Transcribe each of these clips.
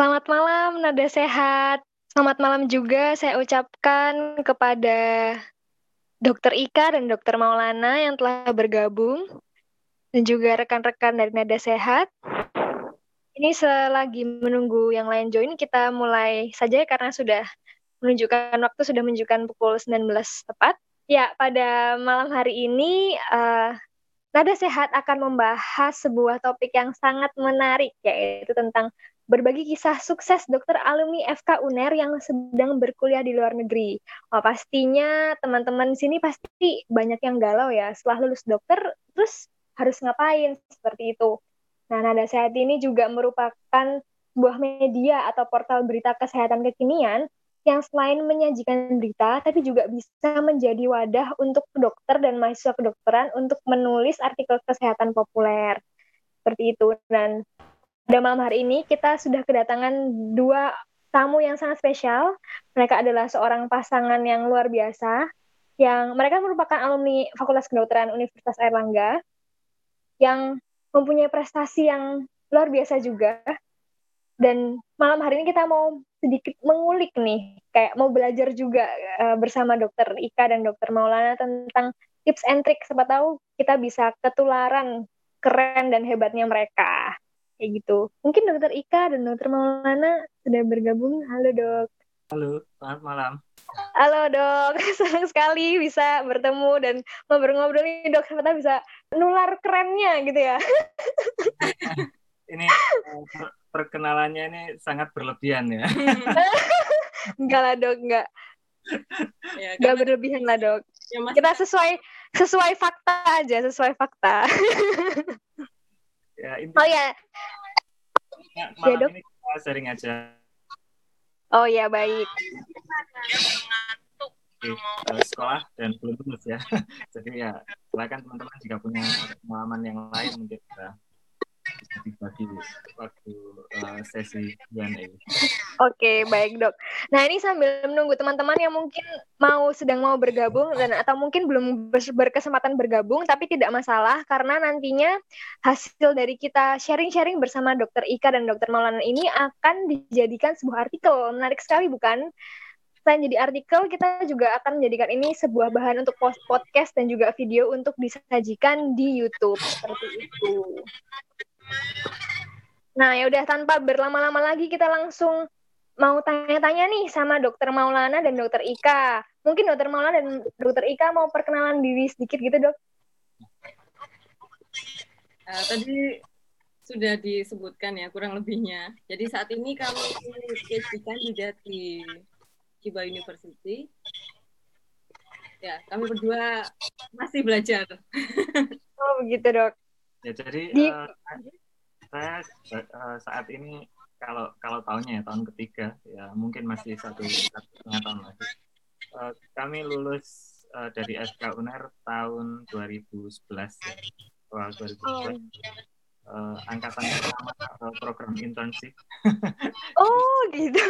Selamat malam, Nada Sehat. Selamat malam juga saya ucapkan kepada Dokter Ika dan Dokter Maulana yang telah bergabung dan juga rekan-rekan dari Nada Sehat. Ini selagi menunggu yang lain join, kita mulai saja karena sudah menunjukkan waktu sudah menunjukkan pukul 19 tepat. Ya, pada malam hari ini uh, Nada Sehat akan membahas sebuah topik yang sangat menarik yaitu tentang berbagi kisah sukses dokter alumni FK UNER yang sedang berkuliah di luar negeri. Wah, pastinya teman-teman sini pasti banyak yang galau ya. Setelah lulus dokter, terus harus ngapain? Seperti itu. Nah, Nada Sehat ini juga merupakan sebuah media atau portal berita kesehatan kekinian yang selain menyajikan berita, tapi juga bisa menjadi wadah untuk dokter dan mahasiswa kedokteran untuk menulis artikel kesehatan populer. Seperti itu. Dan pada malam hari ini kita sudah kedatangan dua tamu yang sangat spesial. Mereka adalah seorang pasangan yang luar biasa, yang mereka merupakan alumni Fakultas Kedokteran Universitas Airlangga, yang mempunyai prestasi yang luar biasa juga. Dan malam hari ini kita mau sedikit mengulik nih, kayak mau belajar juga uh, bersama dokter Ika dan dokter Maulana tentang tips and trick. Siapa tahu kita bisa ketularan keren dan hebatnya mereka kayak gitu. Mungkin dokter Ika dan dokter Maulana sudah bergabung. Halo dok. Halo, selamat malam. Halo dok, senang sekali bisa bertemu dan ngobrol-ngobrol nih dok. Ternyata bisa nular kerennya gitu ya. ini eh, perkenalannya ini sangat berlebihan ya. enggak lah dok, enggak. Ya, enggak berlebihan lah dok. Ya, Kita sesuai sesuai fakta aja, sesuai fakta. Ya intinya, oh ya ya, malam ya, ini kita sharing aja. Oh ya baik. Oke, uh, sekolah dan belum lulus ya. Jadi ya silakan teman-teman jika punya pengalaman yang lain mungkin bisa dibagi waktu uh, sesi Q&A. Oke, baik dok. Nah ini sambil menunggu teman-teman yang mungkin mau sedang mau bergabung dan atau mungkin belum berkesempatan bergabung, tapi tidak masalah karena nantinya hasil dari kita sharing-sharing bersama dokter Ika dan dokter Maulana ini akan dijadikan sebuah artikel. Menarik sekali bukan? Selain jadi artikel, kita juga akan menjadikan ini sebuah bahan untuk podcast dan juga video untuk disajikan di YouTube seperti itu. Nah, ya udah tanpa berlama-lama lagi kita langsung mau tanya-tanya nih sama Dokter Maulana dan Dokter Ika. Mungkin Dokter Maulana dan Dokter Ika mau perkenalan diri sedikit gitu, Dok. Uh, tadi sudah disebutkan ya kurang lebihnya. Jadi saat ini kami PhD kandidat di Chiba University. Ya, kami berdua masih belajar. oh, begitu, Dok. Ya, jadi di... uh, saya uh, saat ini kalau kalau tahunnya ya tahun ketiga ya mungkin masih satu setengah tahun lagi. Uh, kami lulus uh, dari SK UNER tahun 2011 ya. Wah, 2011. Oh. Uh, angkatan pertama uh, program internship. oh, gitu.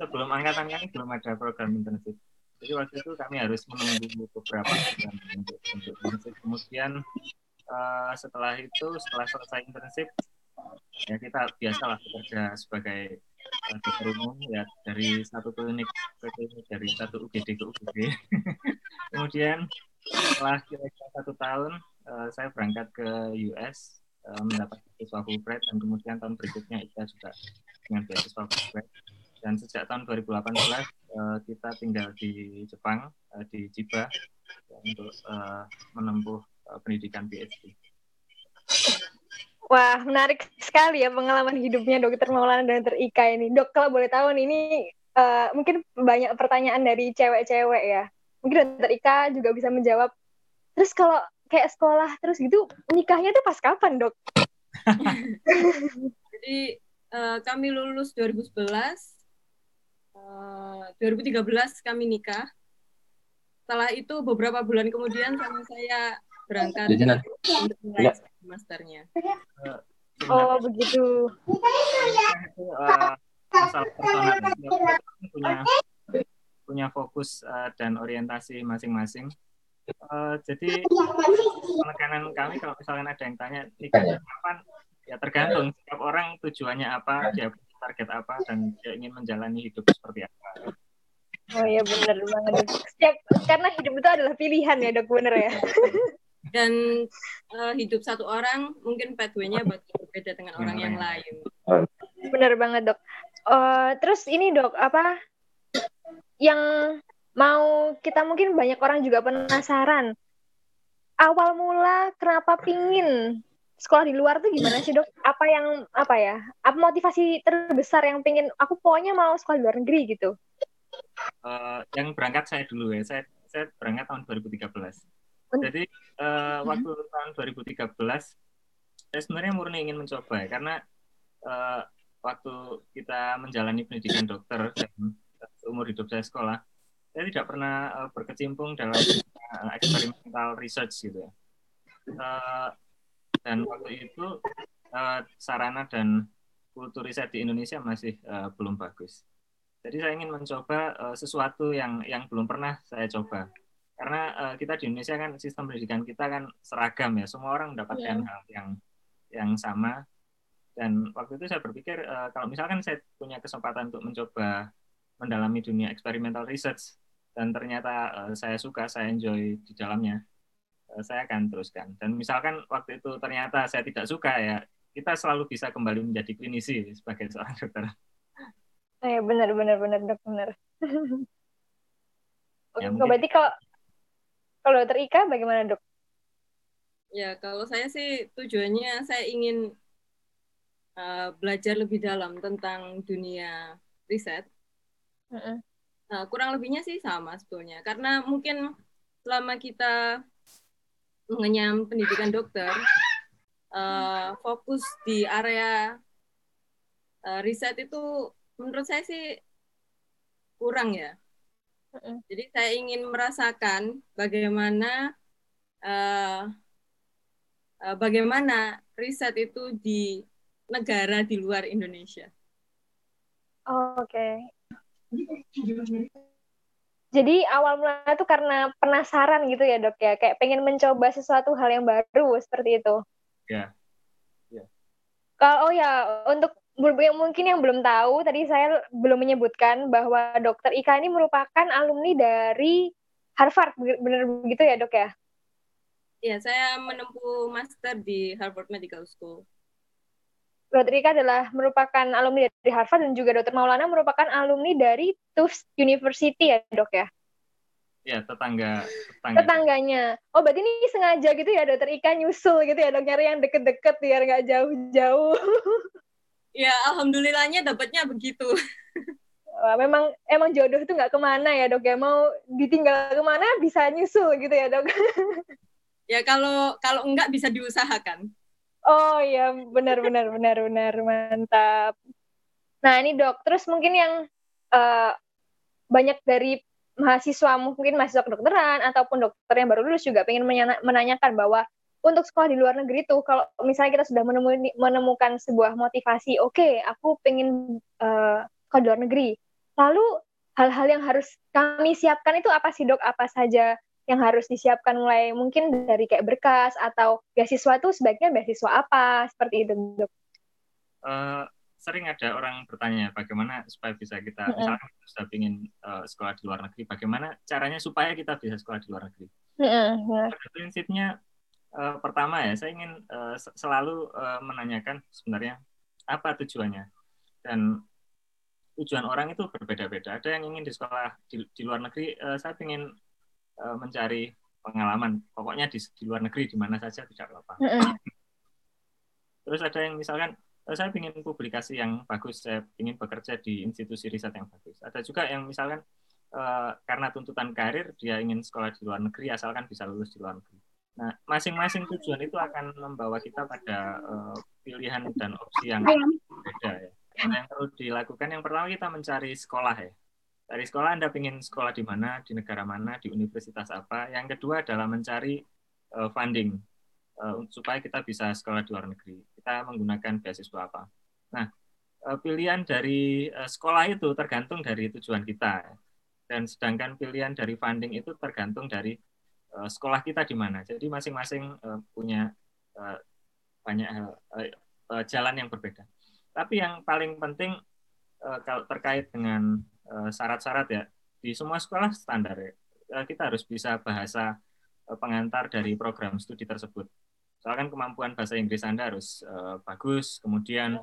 Sebelum angkatan kami belum ada program internship. Jadi waktu itu kami harus menunggu beberapa bulan untuk untuk internship. Kemudian uh, setelah itu setelah selesai internship ya kita biasalah bekerja sebagai uh, dokter umum ya dari satu klinik ke klinik dari satu UGD ke UGD kemudian setelah kira-kira satu tahun uh, saya berangkat ke US uh, mendapat beasiswa Fulbright dan kemudian tahun berikutnya kita juga dengan beasiswa Fulbright dan sejak tahun 2018 uh, kita tinggal di Jepang uh, di Chiba untuk uh, menempuh uh, pendidikan PhD. Wah, menarik sekali ya pengalaman hidupnya Dokter Maulana dan Dokter Ika ini. Dok, kalau boleh tahu nih, ini uh, mungkin banyak pertanyaan dari cewek-cewek ya. Mungkin Dokter Ika juga bisa menjawab. Terus kalau kayak sekolah terus gitu, nikahnya tuh pas kapan, Dok? Jadi uh, kami lulus 2011, uh, 2013 kami nikah setelah itu beberapa bulan kemudian sama saya berangkat untuk mulai masternya. Oh begitu. Uh, masalah personal punya punya fokus uh, dan orientasi masing-masing. Uh, jadi penekanan kami kalau misalnya ada yang tanya nikah kapan, ya tergantung setiap orang tujuannya apa, dia target target apa dan dia ingin menjalani hidup seperti apa. Oh iya benar banget. Setiap karena hidup itu adalah pilihan ya dok bener ya. Dan uh, hidup satu orang mungkin pathway-nya bakal berbeda dengan orang yang lain. Bener banget dok. Uh, terus ini dok apa yang mau kita mungkin banyak orang juga penasaran awal mula kenapa pingin sekolah di luar tuh gimana sih dok? Apa yang apa ya? Apa motivasi terbesar yang pingin aku pokoknya mau sekolah di luar negeri gitu? Uh, yang berangkat saya dulu ya. Saya saya berangkat tahun 2013. Jadi uh, waktu tahun 2013 saya sebenarnya murni ingin mencoba ya karena uh, waktu kita menjalani pendidikan dokter dan umur hidup saya sekolah, saya tidak pernah uh, berkecimpung dalam uh, eksperimental research gitu ya. Uh, dan waktu itu uh, sarana dan kultur riset di Indonesia masih uh, belum bagus. Jadi saya ingin mencoba uh, sesuatu yang yang belum pernah saya coba. Karena uh, kita di Indonesia kan sistem pendidikan kita kan seragam ya, semua orang mendapatkan yeah. hal yang yang sama. Dan waktu itu saya berpikir uh, kalau misalkan saya punya kesempatan untuk mencoba mendalami dunia eksperimental research dan ternyata uh, saya suka, saya enjoy di dalamnya, uh, saya akan teruskan. Dan misalkan waktu itu ternyata saya tidak suka ya, kita selalu bisa kembali menjadi klinisi sebagai seorang dokter. Eh benar benar benar dok benar. ya, mungkin... berarti kalau kalau dokter Ika bagaimana dok? Ya kalau saya sih tujuannya saya ingin uh, belajar lebih dalam tentang dunia riset Nah, kurang lebihnya sih sama sebetulnya. Karena mungkin selama kita mengenyam pendidikan dokter, uh, fokus di area uh, riset itu menurut saya sih kurang ya. Jadi saya ingin merasakan bagaimana uh, uh, bagaimana riset itu di negara di luar Indonesia. Oh, Oke, okay. Jadi awal mulanya itu karena penasaran gitu ya dok ya, kayak pengen mencoba sesuatu hal yang baru seperti itu. Ya. Yeah. Kalau oh ya untuk mungkin yang belum tahu, tadi saya belum menyebutkan bahwa dokter Ika ini merupakan alumni dari Harvard, benar begitu ya dok ya? Iya, saya menempuh master di Harvard Medical School. Dr. Ika adalah merupakan alumni dari Harvard dan juga Dr. Maulana merupakan alumni dari Tufts University ya dok ya? Ya tetangga, tetangga. Tetangganya. Oh berarti ini sengaja gitu ya Dr. Ika nyusul gitu ya dok nyari yang deket-deket biar nggak jauh-jauh. ya alhamdulillahnya dapatnya begitu. Wah, memang emang jodoh itu nggak ke mana ya dok ya mau ditinggal ke mana bisa nyusul gitu ya dok. ya kalau kalau enggak bisa diusahakan. Oh iya, benar benar benar benar mantap. Nah ini dok, terus mungkin yang uh, banyak dari mahasiswa mungkin mahasiswa kedokteran ataupun dokter yang baru lulus juga pengen menanyakan bahwa untuk sekolah di luar negeri tuh kalau misalnya kita sudah menemui, menemukan sebuah motivasi, oke, okay, aku pengen uh, sekolah di luar negeri. Lalu hal-hal yang harus kami siapkan itu apa sih dok? Apa saja yang harus disiapkan mulai mungkin dari kayak berkas atau beasiswa itu sebaiknya beasiswa apa seperti itu dok? Uh, sering ada orang bertanya bagaimana supaya bisa kita mm -hmm. misalkan kita sudah ingin uh, sekolah di luar negeri bagaimana caranya supaya kita bisa sekolah di luar negeri mm -hmm. pada prinsipnya uh, pertama ya saya ingin uh, selalu uh, menanyakan sebenarnya apa tujuannya. Dan tujuan orang itu berbeda-beda. Ada yang ingin di sekolah di, di luar negeri uh, saya ingin uh, mencari pengalaman. Pokoknya di, di luar negeri di mana saja tidak apa-apa. Terus ada yang misalkan saya ingin publikasi yang bagus saya ingin bekerja di institusi riset yang bagus. Ada juga yang misalkan karena tuntutan karir dia ingin sekolah di luar negeri asalkan bisa lulus di luar negeri nah masing-masing tujuan itu akan membawa kita pada uh, pilihan dan opsi yang berbeda ya nah, yang perlu dilakukan yang pertama kita mencari sekolah ya dari sekolah Anda ingin sekolah di mana, di negara mana, di universitas apa. Yang kedua adalah mencari uh, funding uh, supaya kita bisa sekolah di luar negeri. Kita menggunakan beasiswa apa. Nah, uh, pilihan dari uh, sekolah itu tergantung dari tujuan kita. Dan sedangkan pilihan dari funding itu tergantung dari uh, sekolah kita di mana. Jadi masing-masing uh, punya uh, banyak uh, uh, jalan yang berbeda. Tapi yang paling penting uh, kalau terkait dengan syarat-syarat uh, ya di semua sekolah standar ya uh, kita harus bisa bahasa uh, pengantar dari program studi tersebut. Soalnya kan kemampuan bahasa Inggris Anda harus uh, bagus, kemudian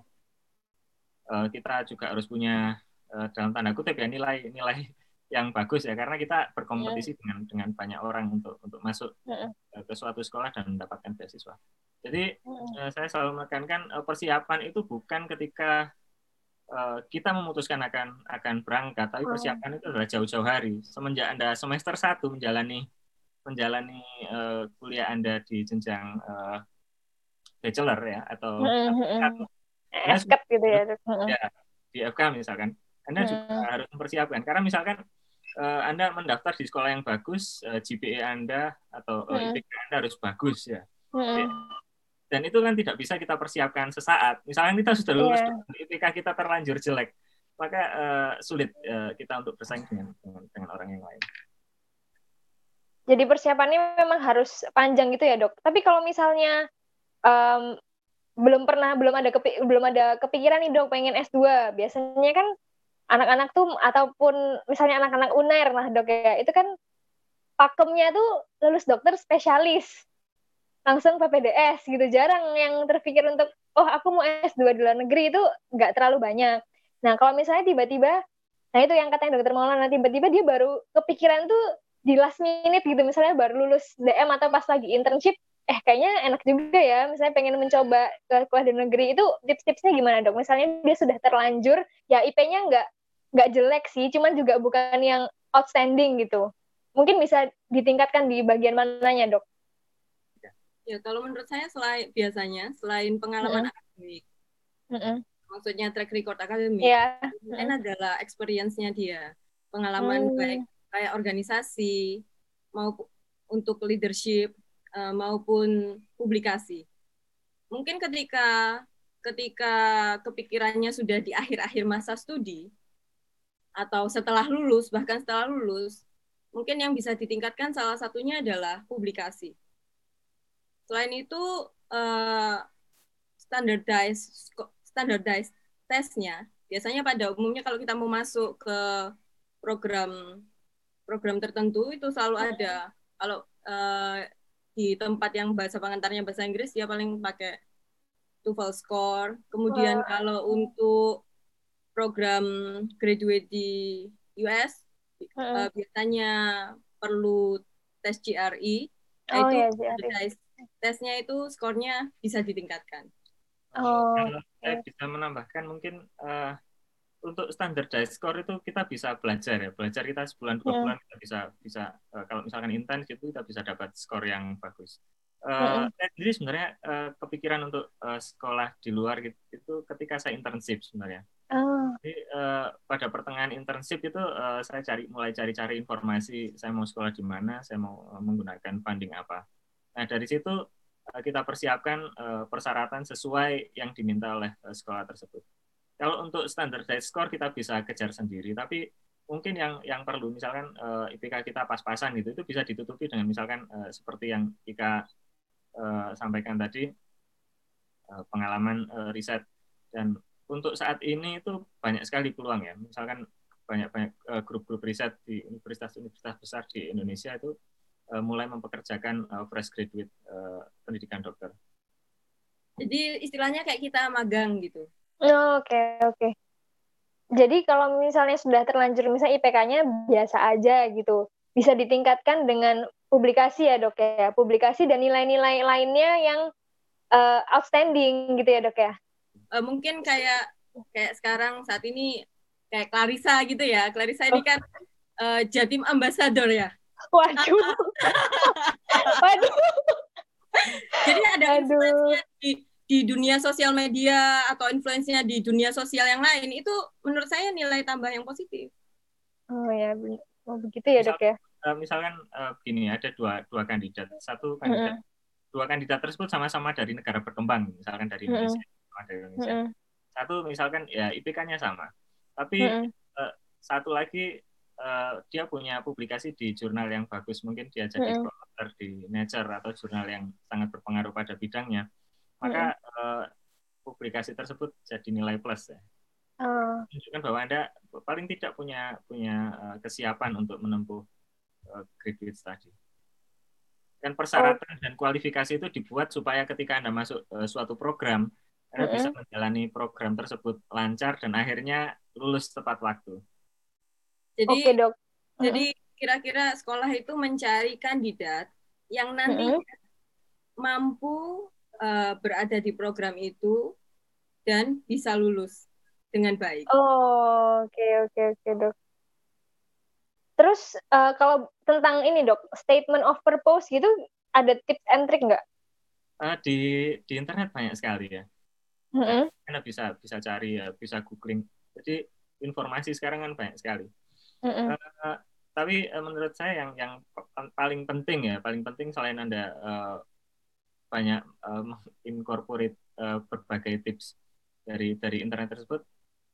uh, kita juga harus punya uh, dalam tanda kutip ya nilai nilai yang bagus ya karena kita berkompetisi yeah. dengan dengan banyak orang untuk untuk masuk yeah. ke suatu sekolah dan mendapatkan beasiswa. Jadi yeah. saya selalu menekankan persiapan itu bukan ketika uh, kita memutuskan akan akan berangkat, tapi persiapan itu adalah jauh-jauh hari. Semenjak anda semester satu menjalani menjalani uh, kuliah anda di jenjang uh, bachelor ya atau FK gitu ya. ya di FK misalkan, anda juga harus mempersiapkan karena misalkan uh, Anda mendaftar di sekolah yang bagus, uh, GPA Anda atau uh, IPK Anda harus bagus ya. Hmm. Dan itu kan tidak bisa kita persiapkan sesaat. Misalnya kita sudah lulus, yeah. IPK kita terlanjur jelek, maka uh, sulit uh, kita untuk bersaing dengan, dengan dengan orang yang lain. Jadi persiapannya memang harus panjang gitu ya dok. Tapi kalau misalnya um, belum pernah belum ada kepi, belum ada kepikiran nih dok pengen S2 biasanya kan anak-anak tuh ataupun misalnya anak-anak unair lah dok ya itu kan pakemnya tuh lulus dokter spesialis. Langsung PPDS gitu. Jarang yang terpikir untuk oh aku mau S2 di luar negeri itu nggak terlalu banyak. Nah kalau misalnya tiba-tiba nah itu yang katanya dokter Maulana tiba-tiba dia baru kepikiran tuh di last minute gitu. Misalnya baru lulus DM atau pas lagi internship eh kayaknya enak juga ya misalnya pengen mencoba ke kuliah di negeri. Itu tips-tipsnya gimana dok? Misalnya dia sudah terlanjur ya IP-nya nggak nggak jelek sih, cuman juga bukan yang outstanding gitu. Mungkin bisa ditingkatkan di bagian mananya, dok? Ya, kalau menurut saya selain biasanya selain pengalaman mm -hmm. akademik, mm -hmm. maksudnya track record akademik, yeah. mm -hmm. adalah experience-nya dia, pengalaman mm. baik kayak organisasi maupun untuk leadership uh, maupun publikasi. Mungkin ketika ketika kepikirannya sudah di akhir-akhir masa studi, atau setelah lulus, bahkan setelah lulus, mungkin yang bisa ditingkatkan salah satunya adalah publikasi. Selain itu, uh, standardized standardized tesnya biasanya pada umumnya kalau kita mau masuk ke program program tertentu itu selalu ada. Kalau uh, di tempat yang bahasa pengantarnya bahasa Inggris dia paling pakai TOEFL score. Kemudian kalau untuk program graduate di US uh, uh, biasanya perlu tes GRE. Nah, oh, itu ya, tes, tesnya itu skornya bisa ditingkatkan. Oh, Kalau saya bisa menambahkan mungkin uh, untuk standardized score itu kita bisa belajar ya belajar kita sebulan dua yeah. bulan kita bisa bisa uh, kalau misalkan intens itu kita bisa dapat skor yang bagus. Uh, mm Saya sendiri sebenarnya uh, kepikiran untuk uh, sekolah di luar gitu itu ketika saya internship sebenarnya. Oh. Jadi uh, pada pertengahan internship itu uh, saya cari mulai cari-cari informasi saya mau sekolah di mana, saya mau uh, menggunakan funding apa. Nah dari situ uh, kita persiapkan uh, persyaratan sesuai yang diminta oleh uh, sekolah tersebut. Kalau untuk standardized score kita bisa kejar sendiri, tapi mungkin yang yang perlu misalkan uh, IPK kita pas-pasan gitu itu bisa ditutupi dengan misalkan uh, seperti yang Ika uh, sampaikan tadi uh, pengalaman uh, riset dan untuk saat ini itu banyak sekali peluang ya. Misalkan banyak-banyak uh, grup-grup riset di universitas-universitas besar di Indonesia itu uh, mulai mempekerjakan uh, fresh graduate uh, pendidikan dokter. Jadi istilahnya kayak kita magang gitu. Oke, oh, oke. Okay, okay. Jadi kalau misalnya sudah terlanjur misalnya IPK-nya biasa aja gitu, bisa ditingkatkan dengan publikasi ya dok ya, publikasi dan nilai-nilai lainnya yang uh, outstanding gitu ya dok ya uh, mungkin kayak kayak sekarang saat ini kayak Clarissa gitu ya. Clarissa ini kan uh, Jatim Ambassador ya. Waduh. Waduh. Jadi ada influence di di dunia sosial media atau influence-nya di dunia sosial yang lain itu menurut saya nilai tambah yang positif. Oh ya, oh, begitu ya dok ya. Uh, misalkan uh, gini ada dua dua kandidat, satu kandidat, mm -hmm. dua kandidat tersebut sama-sama dari negara berkembang, misalkan dari Indonesia. Mm -hmm ada Indonesia. Mm -hmm. Satu misalkan ya IPK-nya sama, tapi mm -hmm. uh, satu lagi uh, dia punya publikasi di jurnal yang bagus, mungkin dia jadi mm -hmm. di Nature atau jurnal yang sangat berpengaruh pada bidangnya, maka mm -hmm. uh, publikasi tersebut jadi nilai plus ya. Oh. menunjukkan bahwa anda paling tidak punya punya uh, kesiapan untuk menempuh uh, graduate study. Dan persyaratan oh. dan kualifikasi itu dibuat supaya ketika anda masuk uh, suatu program, anda mm -hmm. bisa menjalani program tersebut lancar dan akhirnya lulus tepat waktu. Jadi, Oke dok. Jadi kira-kira sekolah itu mencari kandidat yang nanti mm -hmm. mampu uh, berada di program itu dan bisa lulus dengan baik. Oh, oke okay, oke okay, oke okay, dok. Terus uh, kalau tentang ini dok, statement of purpose gitu, ada tips and trick nggak? Uh, di di internet banyak sekali ya. Mm -hmm. Bisa bisa cari ya, bisa googling. Jadi informasi sekarang kan banyak sekali. Mm -hmm. uh, tapi uh, menurut saya yang yang paling penting ya, paling penting selain anda uh, banyak uh, incorporate uh, berbagai tips dari dari internet tersebut,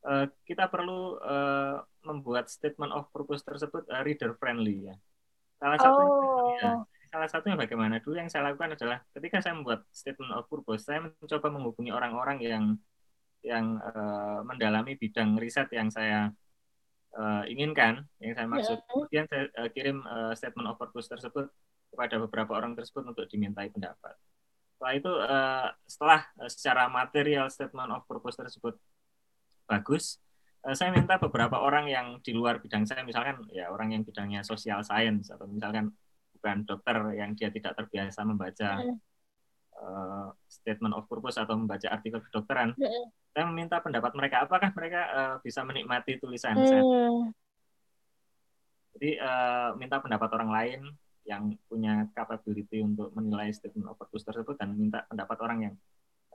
uh, kita perlu uh, membuat statement of purpose tersebut uh, reader friendly ya. Salah satunya, oh. ya, salah satunya bagaimana dulu yang saya lakukan adalah ketika saya membuat statement of purpose, saya mencoba menghubungi orang-orang yang yang uh, mendalami bidang riset yang saya uh, inginkan, yang saya maksud. Yeah. Kemudian saya uh, kirim uh, statement of purpose tersebut kepada beberapa orang tersebut untuk dimintai pendapat. Setelah itu, uh, setelah uh, secara material statement of purpose tersebut bagus, saya minta beberapa orang yang di luar bidang saya, misalkan ya orang yang bidangnya social science atau misalkan bukan dokter yang dia tidak terbiasa membaca uh, statement of purpose atau membaca artikel kedokteran, saya meminta pendapat mereka apakah mereka uh, bisa menikmati tulisan saya jadi uh, minta pendapat orang lain yang punya capability untuk menilai statement of purpose tersebut dan minta pendapat orang yang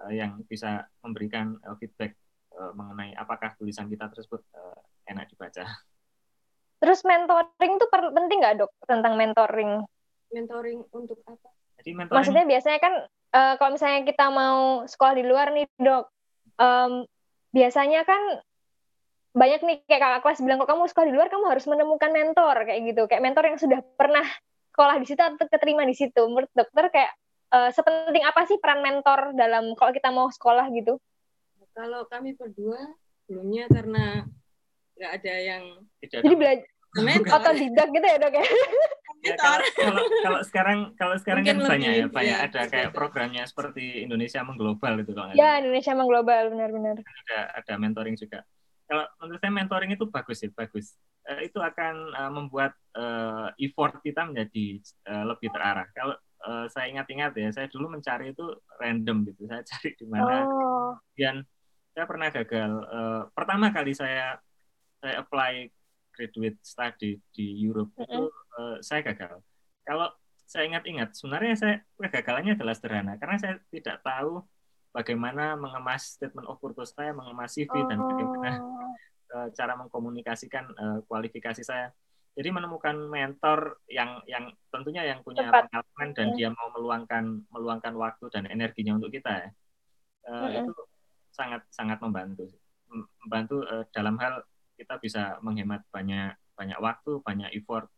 uh, yang bisa memberikan uh, feedback uh, mengenai apakah tulisan kita tersebut uh, enak dibaca. Terus mentoring itu penting nggak dok tentang mentoring? Mentoring untuk apa? Jadi mentoring... Maksudnya biasanya kan uh, kalau misalnya kita mau sekolah di luar nih dok, um, biasanya kan banyak nih kayak kakak kelas bilang kalau kamu sekolah di luar kamu harus menemukan mentor kayak gitu. Kayak mentor yang sudah pernah sekolah di situ atau keterima di situ. Menurut dokter kayak uh, sepenting apa sih peran mentor dalam kalau kita mau sekolah gitu? Kalau kami berdua belumnya karena nggak ada yang jadi belajar atau tidak gitu ya dok ya ya, kalau, kalau, kalau sekarang kalau sekarang Mungkin kan banyak ya banyak ya, ada kayak programnya seperti Indonesia mengglobal itu kalau ya Indonesia mengglobal benar-benar ada ada mentoring juga. Kalau menurut saya mentoring itu bagus sih bagus. Uh, itu akan uh, membuat uh, effort kita menjadi uh, lebih terarah. Kalau uh, saya ingat-ingat ya saya dulu mencari itu random gitu. Saya cari di mana. Oh. dan saya pernah gagal uh, pertama kali saya saya apply graduate study di Europe mm -hmm. itu uh, saya gagal. Kalau saya ingat-ingat, sebenarnya saya kegagalannya adalah sederhana karena saya tidak tahu bagaimana mengemas statement of purpose saya, mengemas CV oh. dan bagaimana uh, cara mengkomunikasikan uh, kualifikasi saya. Jadi menemukan mentor yang yang tentunya yang punya Tepat. pengalaman dan dia mau meluangkan meluangkan waktu dan energinya untuk kita ya. Uh, mm -hmm. itu sangat sangat membantu membantu uh, dalam hal kita bisa menghemat banyak banyak waktu, banyak effort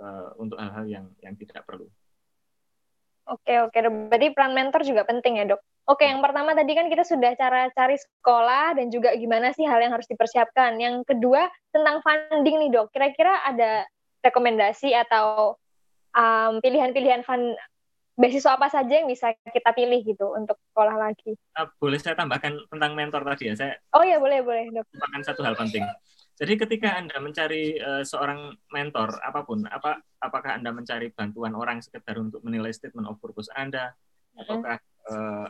uh, untuk hal-hal yang yang tidak perlu. Oke oke, berarti peran mentor juga penting ya dok. Oke, yang pertama tadi kan kita sudah cara cari sekolah dan juga gimana sih hal yang harus dipersiapkan. Yang kedua tentang funding nih dok. Kira-kira ada rekomendasi atau um, pilihan-pilihan fund beasiswa apa saja yang bisa kita pilih gitu untuk sekolah lagi? Uh, boleh saya tambahkan tentang mentor tadi ya? Saya. Oh ya boleh boleh dok. Tambahkan satu hal penting. Jadi ketika Anda mencari uh, seorang mentor apa pun, apa apakah Anda mencari bantuan orang sekedar untuk menilai statement of purpose Anda, ataukah uh,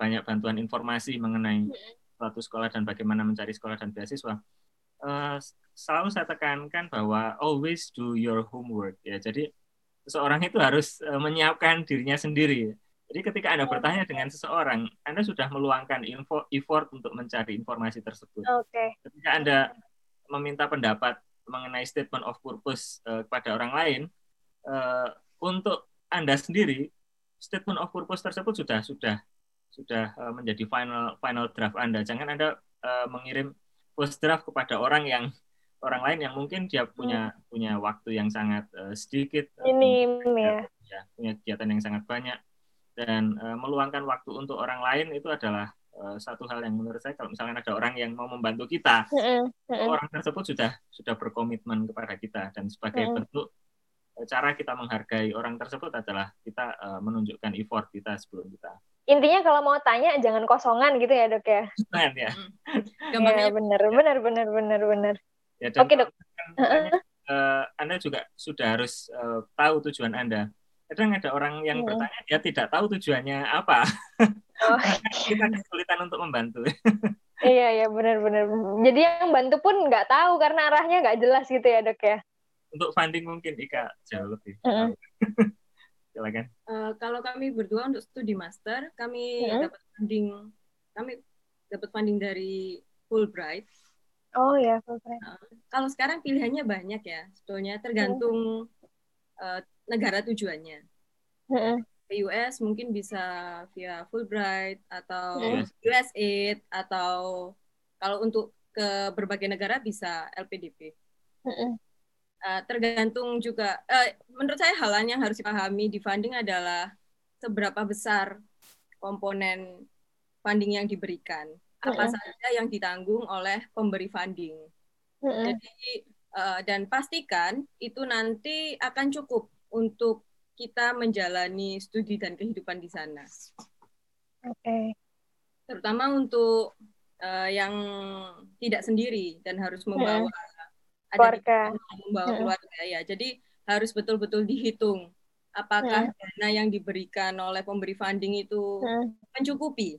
banyak bantuan informasi mengenai suatu sekolah dan bagaimana mencari sekolah dan beasiswa, uh, selalu saya tekankan bahwa always do your homework ya. Jadi seseorang itu harus uh, menyiapkan dirinya sendiri. Jadi ketika Anda bertanya dengan seseorang, Anda sudah meluangkan info, effort untuk mencari informasi tersebut. Okay. Ketika Anda meminta pendapat mengenai statement of purpose uh, kepada orang lain, uh, untuk Anda sendiri, statement of purpose tersebut sudah sudah sudah uh, menjadi final final draft Anda. Jangan Anda uh, mengirim post draft kepada orang yang orang lain yang mungkin dia punya hmm. punya waktu yang sangat uh, sedikit, ya. ya, punya kegiatan yang sangat banyak dan uh, meluangkan waktu untuk orang lain itu adalah uh, satu hal yang menurut saya kalau misalnya ada orang yang mau membantu kita, Mm-mm. Mm-mm. orang tersebut sudah sudah berkomitmen kepada kita dan sebagai Mm. bentuk uh, cara kita menghargai orang tersebut adalah kita uh, menunjukkan effort kita sebelum kita. Intinya kalau mau tanya jangan kosongan gitu ya dok ya. Nah, ya. Ya Gampangnya benar benar benar benar benar. Ya, Oke, Dok. misalnya, eh, Anda juga sudah harus eh, tahu tujuan Anda. Kadang ada orang yang Hmm. bertanya, dia tidak tahu tujuannya apa. Oh. Kita kesulitan untuk membantu. Iya iya benar benar. Jadi yang bantu pun nggak tahu karena arahnya nggak jelas gitu ya dok ya. untuk funding mungkin Ika jauh lebih. Mm-mm. tahu. Silakan. Eh, kalau kami berdua untuk studi master, kami Hmm. dapat funding, kami dapat funding dari Fulbright. Oh ya. keren. Kalau sekarang pilihannya banyak ya, sebetulnya tergantung eh, negara tujuannya. Ke US mungkin bisa via Fulbright atau Hmm. USAID atau kalau untuk ke berbagai negara bisa LPDP. Mm-mm. Eh, tergantung juga eh, menurut saya hal yang harus dipahami di funding adalah seberapa besar komponen funding yang diberikan apa saja yang ditanggung oleh pemberi funding jadi eh, dan pastikan itu nanti akan cukup untuk kita menjalani studi dan kehidupan di sana Oke. terutama untuk eh, yang tidak sendiri dan harus membawa ada di membawa Mm. keluarga ya. Jadi harus betul-betul dihitung apakah dana yang diberikan oleh pemberi funding itu Mm. mencukupi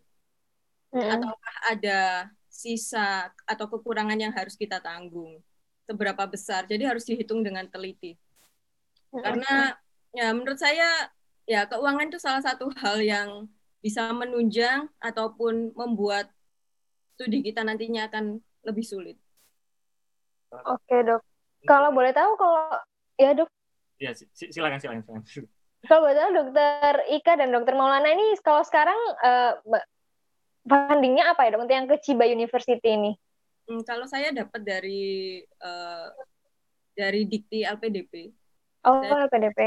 Mm-mm. ataukah ada sisa atau kekurangan yang harus kita tanggung. Seberapa besar. Jadi harus dihitung dengan teliti. Mm-mm. Karena ya menurut saya ya keuangan itu salah satu hal yang bisa menunjang ataupun membuat studi kita nantinya akan lebih sulit. Oke dok. Kalau boleh tahu kalau ya dok. Ya, si- si- silakan silakan silakan. Kalau boleh tahu dokter Ika dan dokter Maulana ini kalau sekarang eh, ba- fundingnya apa ya dok? Untuk yang ke Chiba University ini? Hmm, kalau saya dapat dari eh, dari Dikti LPDP, Oh Dari- LPDP.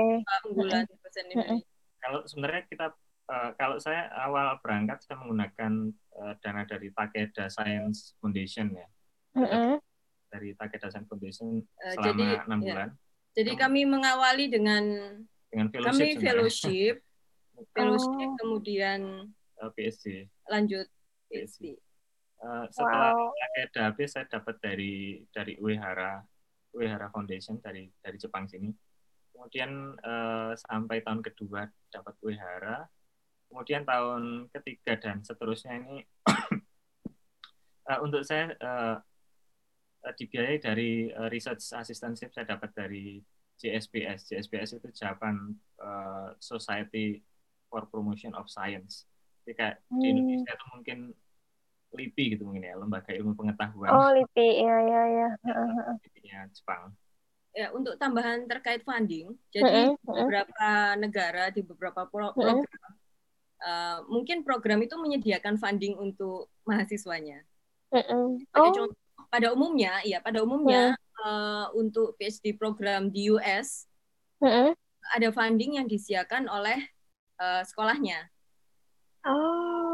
unggulan bahasa Indonesia. Kalau sebenarnya kita eh, kalau saya awal berangkat saya menggunakan eh, dana dari Takeda Science Foundation ya. Mm-mm. Dari Takeda Science Foundation Eh, selama jadi, enam ya. bulan Jadi kami mengawali dengan dengan fellowship kami sebenarnya. fellowship, fellowship Oh. kemudian PSD. lanjut PhD. Eh, setelah Wow. Takeda habis saya dapat dari dari Uehara Uehara Foundation dari dari Jepang sini. Kemudian eh, sampai tahun kedua dapat Uehara. Kemudian tahun ketiga dan seterusnya ini eh, untuk saya eh, dibiayai dari eh, research assistantship saya dapat dari JSPS. JSPS itu Japan eh, Society for Promotion of Science. Jadi kayak di Hmm. Indonesia itu mungkin LIPI gitu mungkin ya, Lembaga Ilmu Pengetahuan Oh LIPI, iya iya iya. Heeh. LIPI-nya Jepang. Ya, untuk tambahan terkait funding, jadi Mm-mm, mm-mm. beberapa negara di beberapa pro- program eh, mungkin program itu menyediakan funding untuk mahasiswanya. Mm-mm. Sebagai Oh, contoh, pada umumnya, ya pada umumnya eh, untuk PhD program di US mm-mm. ada funding yang disediakan oleh eh, sekolahnya. oh,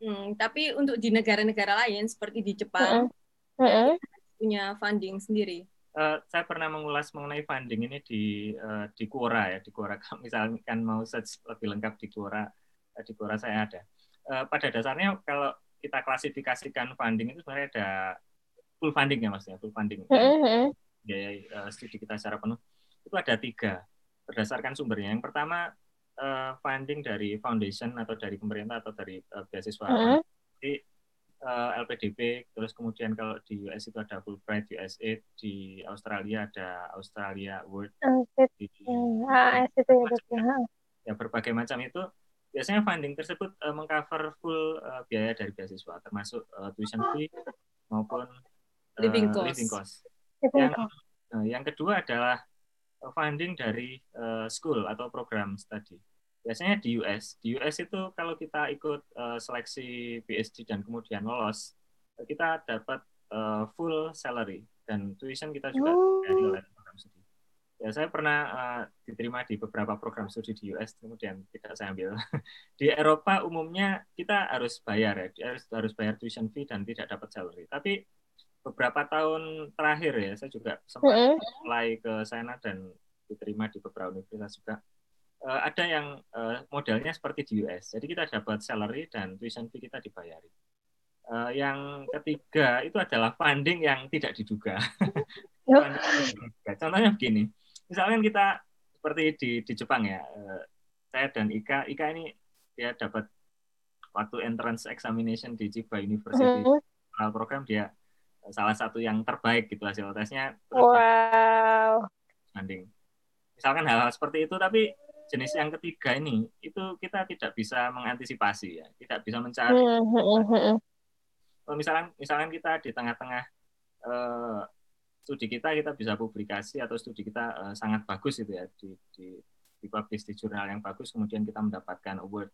Hmm, tapi untuk di negara-negara lain seperti di Jepang Mm-mm. punya funding sendiri. Eh, saya pernah mengulas mengenai funding ini di eh, di Quora ya, di Quora. Kalau misalkan mau search lebih lengkap di Quora, eh, di Quora saya ada. Eh, pada dasarnya kalau kita klasifikasikan funding itu sebenarnya ada full funding ya maksudnya, full funding. Mm-mm. biaya eh, studi kita secara penuh itu ada tiga berdasarkan sumbernya. Yang pertama eh, funding dari foundation atau dari pemerintah atau dari eh, beasiswa Mm-mm. Jadi, eh, LPDP, terus kemudian kalau di US itu ada Fulbright, USAID, di Australia ada Australia World, Angkit. di AS itu ya berbagai macam itu biasanya funding tersebut eh, mengcover full eh, biaya dari beasiswa termasuk eh, tuition fee maupun eh, Living cost. living cost. Yang, nah, yang kedua adalah funding dari eh, school atau program study. Biasanya di US, di US itu kalau kita ikut eh, seleksi PhD dan kemudian lolos, eh, kita dapat eh, full salary dan tuition kita juga Oh. dibayari oleh program studi. ya saya pernah uh, diterima di beberapa program studi di US kemudian tidak saya ambil di Eropa umumnya kita harus bayar ya harus harus bayar tuition fee dan tidak dapat salary tapi beberapa tahun terakhir ya saya juga sempat mm -hmm. mulai ke sana dan diterima di beberapa universitas juga uh, ada yang uh, modelnya seperti di US jadi kita dapat salary dan tuition fee kita dibayari. Uh, yang ketiga itu adalah funding yang tidak diduga. Contohnya begini. Misalkan kita seperti di di Jepang ya uh, saya dan Ika. Ika ini dia dapat waktu entrance examination di Chiba University. Mm -hmm. program dia salah satu yang terbaik gitu hasil tesnya. Wow. banding misalkan hal-hal seperti itu tapi jenis yang ketiga ini itu kita tidak bisa mengantisipasi ya. Tidak bisa mencari. Mm -hmm. kalau misalkan misalkan kita di tengah-tengah uh, studi kita kita bisa publikasi atau studi kita uh, sangat bagus itu ya di, di dipublish di jurnal yang bagus kemudian kita mendapatkan award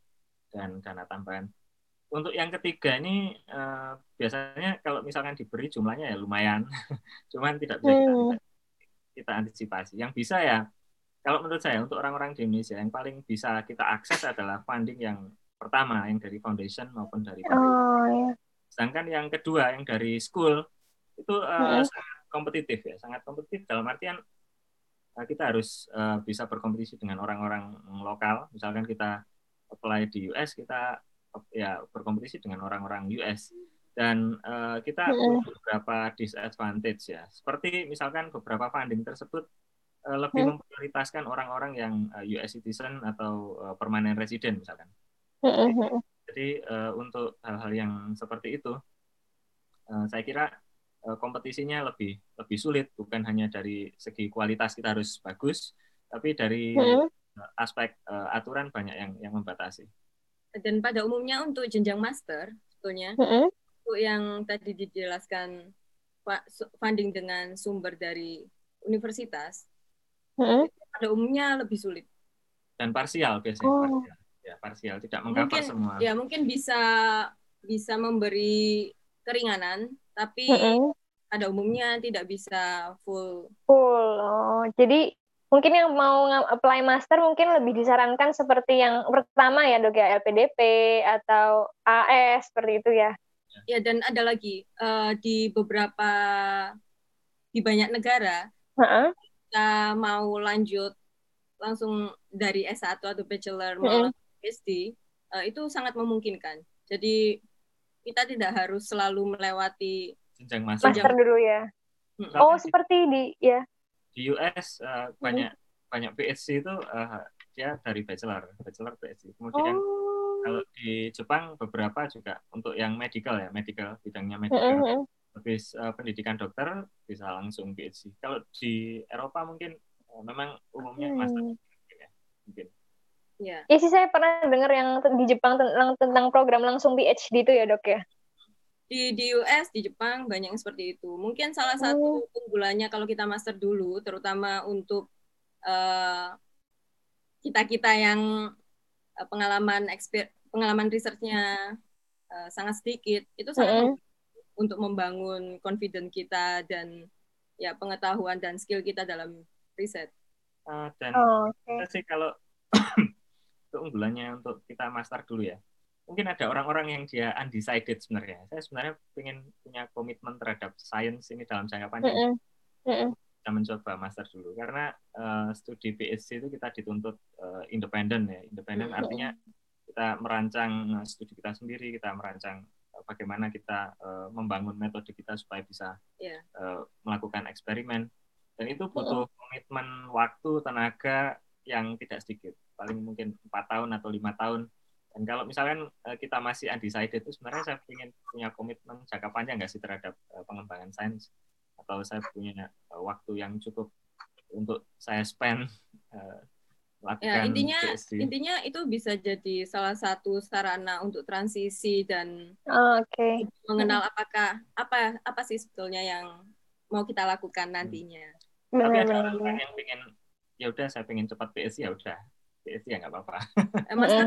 dan dana tambahan. Untuk yang ketiga ini uh, biasanya kalau misalkan diberi jumlahnya ya lumayan. Cuman tidak bisa kita, hmm. kita antisipasi. Yang bisa ya kalau menurut saya untuk orang-orang di Indonesia yang paling bisa kita akses adalah funding yang pertama yang dari foundation maupun dari oh, ya. sedangkan yang kedua yang dari school itu uh, hmm kompetitif ya, sangat kompetitif dalam artian uh, kita harus uh, bisa berkompetisi dengan orang-orang lokal. Misalkan kita apply di US, kita ya berkompetisi dengan orang-orang US dan uh, kita punya beberapa disadvantage ya. Seperti misalkan beberapa funding tersebut uh, lebih mm. memprioritaskan orang-orang yang uh, US citizen atau uh, permanent resident misalkan. Jadi, jadi uh, untuk hal-hal yang seperti itu, uh, saya kira Eh, kompetisinya lebih lebih sulit bukan hanya dari segi kualitas kita harus bagus tapi dari hmm. aspek uh, aturan banyak yang yang membatasi dan pada umumnya untuk jenjang master sebetulnya hmm. untuk yang tadi dijelaskan funding dengan sumber dari universitas hmm. pada umumnya lebih sulit dan parsial biasanya oh. parsial. ya parsial tidak mengcover semua ya mungkin bisa bisa memberi keringanan tapi mm-hmm. pada umumnya tidak bisa full. Full. Oh, jadi mungkin yang mau apply master mungkin lebih disarankan seperti yang pertama ya dok ya LPDP atau AS seperti itu ya. Ya dan ada lagi uh, di beberapa di banyak negara uh-uh. Kita mau lanjut langsung dari S1 atau bachelor mau. PhD uh, itu sangat memungkinkan. Jadi kita tidak harus selalu melewati jenjang master. Master dulu ya. Hmm. Oh, seperti di ya. Di US uh, eh, banyak hmm. banyak PhD itu uh, dia dari bachelor, bachelor PhD. Kemudian oh. kalau di Jepang beberapa juga untuk yang medical ya, medical bidangnya medical. Mm -hmm. Habis uh, pendidikan dokter bisa langsung PhD. Kalau di Eropa mungkin uh, memang umumnya hmm. master ya, mungkin. Ya. ya sih saya pernah dengar yang di Jepang tentang tentang program langsung PhD itu ya dok ya. Di di US, di Jepang banyak yang seperti itu. Mungkin salah satu oh. unggulannya kalau kita master dulu, terutama untuk uh, eh, kita kita yang uh, pengalaman eksper pengalaman risetnya uh, sangat sedikit, itu sangat mm -hmm. Untuk membangun confidence kita dan ya pengetahuan dan skill kita dalam riset. Uh, dan oh, okay. sih kalau keunggulannya untuk kita master dulu ya. Mungkin ada orang-orang yang dia undecided sebenarnya. Saya sebenarnya ingin punya komitmen terhadap sains ini dalam jangka panjang. Mm -hmm. Kita mencoba master dulu karena uh, studi PhD itu kita dituntut uh, independen ya. Independen mm -hmm. artinya kita merancang eh, studi kita sendiri, kita merancang bagaimana kita uh, membangun metode kita supaya bisa yeah. Iya. uh, melakukan eksperimen dan itu butuh komitmen waktu tenaga yang tidak sedikit paling mungkin empat tahun atau lima tahun dan kalau misalkan uh, kita masih undecided itu sebenarnya saya ingin punya komitmen jangka panjang nggak sih terhadap uh, pengembangan sains atau saya punya uh, waktu yang cukup untuk saya spend uh, ya, intinya PhD. intinya itu bisa jadi salah satu sarana untuk transisi dan oh, okay. mengenal apakah apa apa sih sebetulnya yang mau kita lakukan nantinya. Hmm. Tapi ada orang yang ingin ya udah saya pengen cepat PhD ya udah PhD ya nggak apa-apa. Eh, master,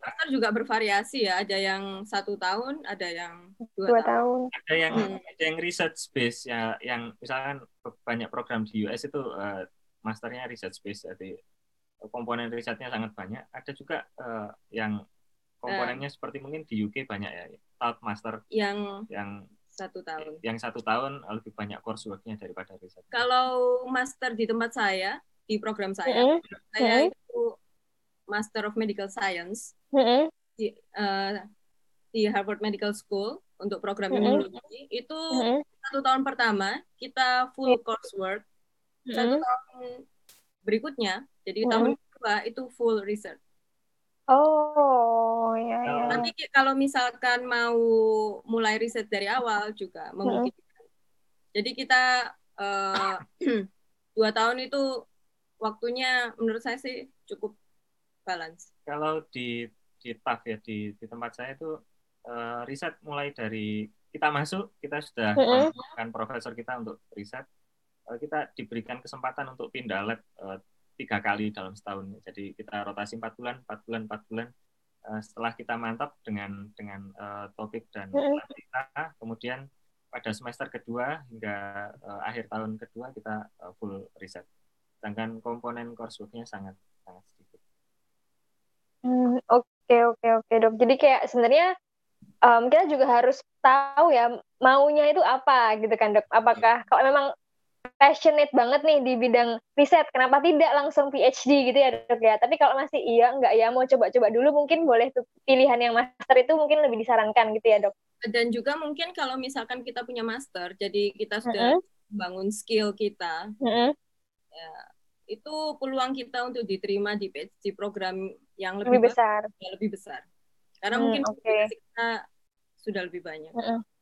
master juga bervariasi ya. Ada yang satu tahun, ada yang dua, dua tahun. tahun. Ada yang hmm. ada yang research base ya, yang misalkan banyak program di US itu uh, masternya research based jadi komponen risetnya sangat banyak. Ada juga uh, yang komponennya uh, seperti mungkin di UK banyak ya, Out Master yang yang satu tahun. Yang satu tahun lebih banyak courseworknya daripada riset. Kalau master di tempat saya di program saya, mm -hmm. saya mm -hmm. itu Master of Medical Science mm -hmm. di uh, di Harvard Medical School untuk program mm -hmm. imunologi itu mm -hmm. satu tahun pertama kita full coursework, mm -hmm. satu tahun berikutnya jadi mm -hmm. tahun kedua itu full research. Oh, ya, ya. Tapi kalau misalkan mau mulai riset dari awal juga memungkinkan. Hmm. Jadi kita uh, dua tahun itu waktunya menurut saya sih cukup balance. Kalau di di TAF ya di di tempat saya itu uh, riset mulai dari kita masuk kita sudah kan profesor kita untuk riset kita diberikan kesempatan untuk pindah lab uh, tiga kali dalam setahun. Jadi kita rotasi empat bulan, empat bulan, empat bulan. Uh, setelah kita mantap dengan dengan topik dan kita, kemudian pada semester kedua hingga akhir tahun kedua kita full riset. Sedangkan komponen coursework-nya sangat sangat sedikit. Hmm, oke oke oke dok. Jadi kayak sebenarnya um, kita juga harus tahu ya maunya itu apa gitu kan dok. Apakah kalau memang passionate banget nih di bidang riset, kenapa tidak langsung PhD gitu ya dok ya? Tapi kalau masih iya enggak ya mau coba-coba dulu mungkin boleh tuh pilihan yang master itu mungkin lebih disarankan gitu ya dok. Dan juga mungkin kalau misalkan kita punya master, jadi kita sudah mm -hmm. bangun skill kita, mm -hmm. ya, itu peluang kita untuk diterima di PhD program yang lebih, lebih besar, ya, lebih besar. Karena mm, mungkin okay. kita sudah lebih banyak. Mm -hmm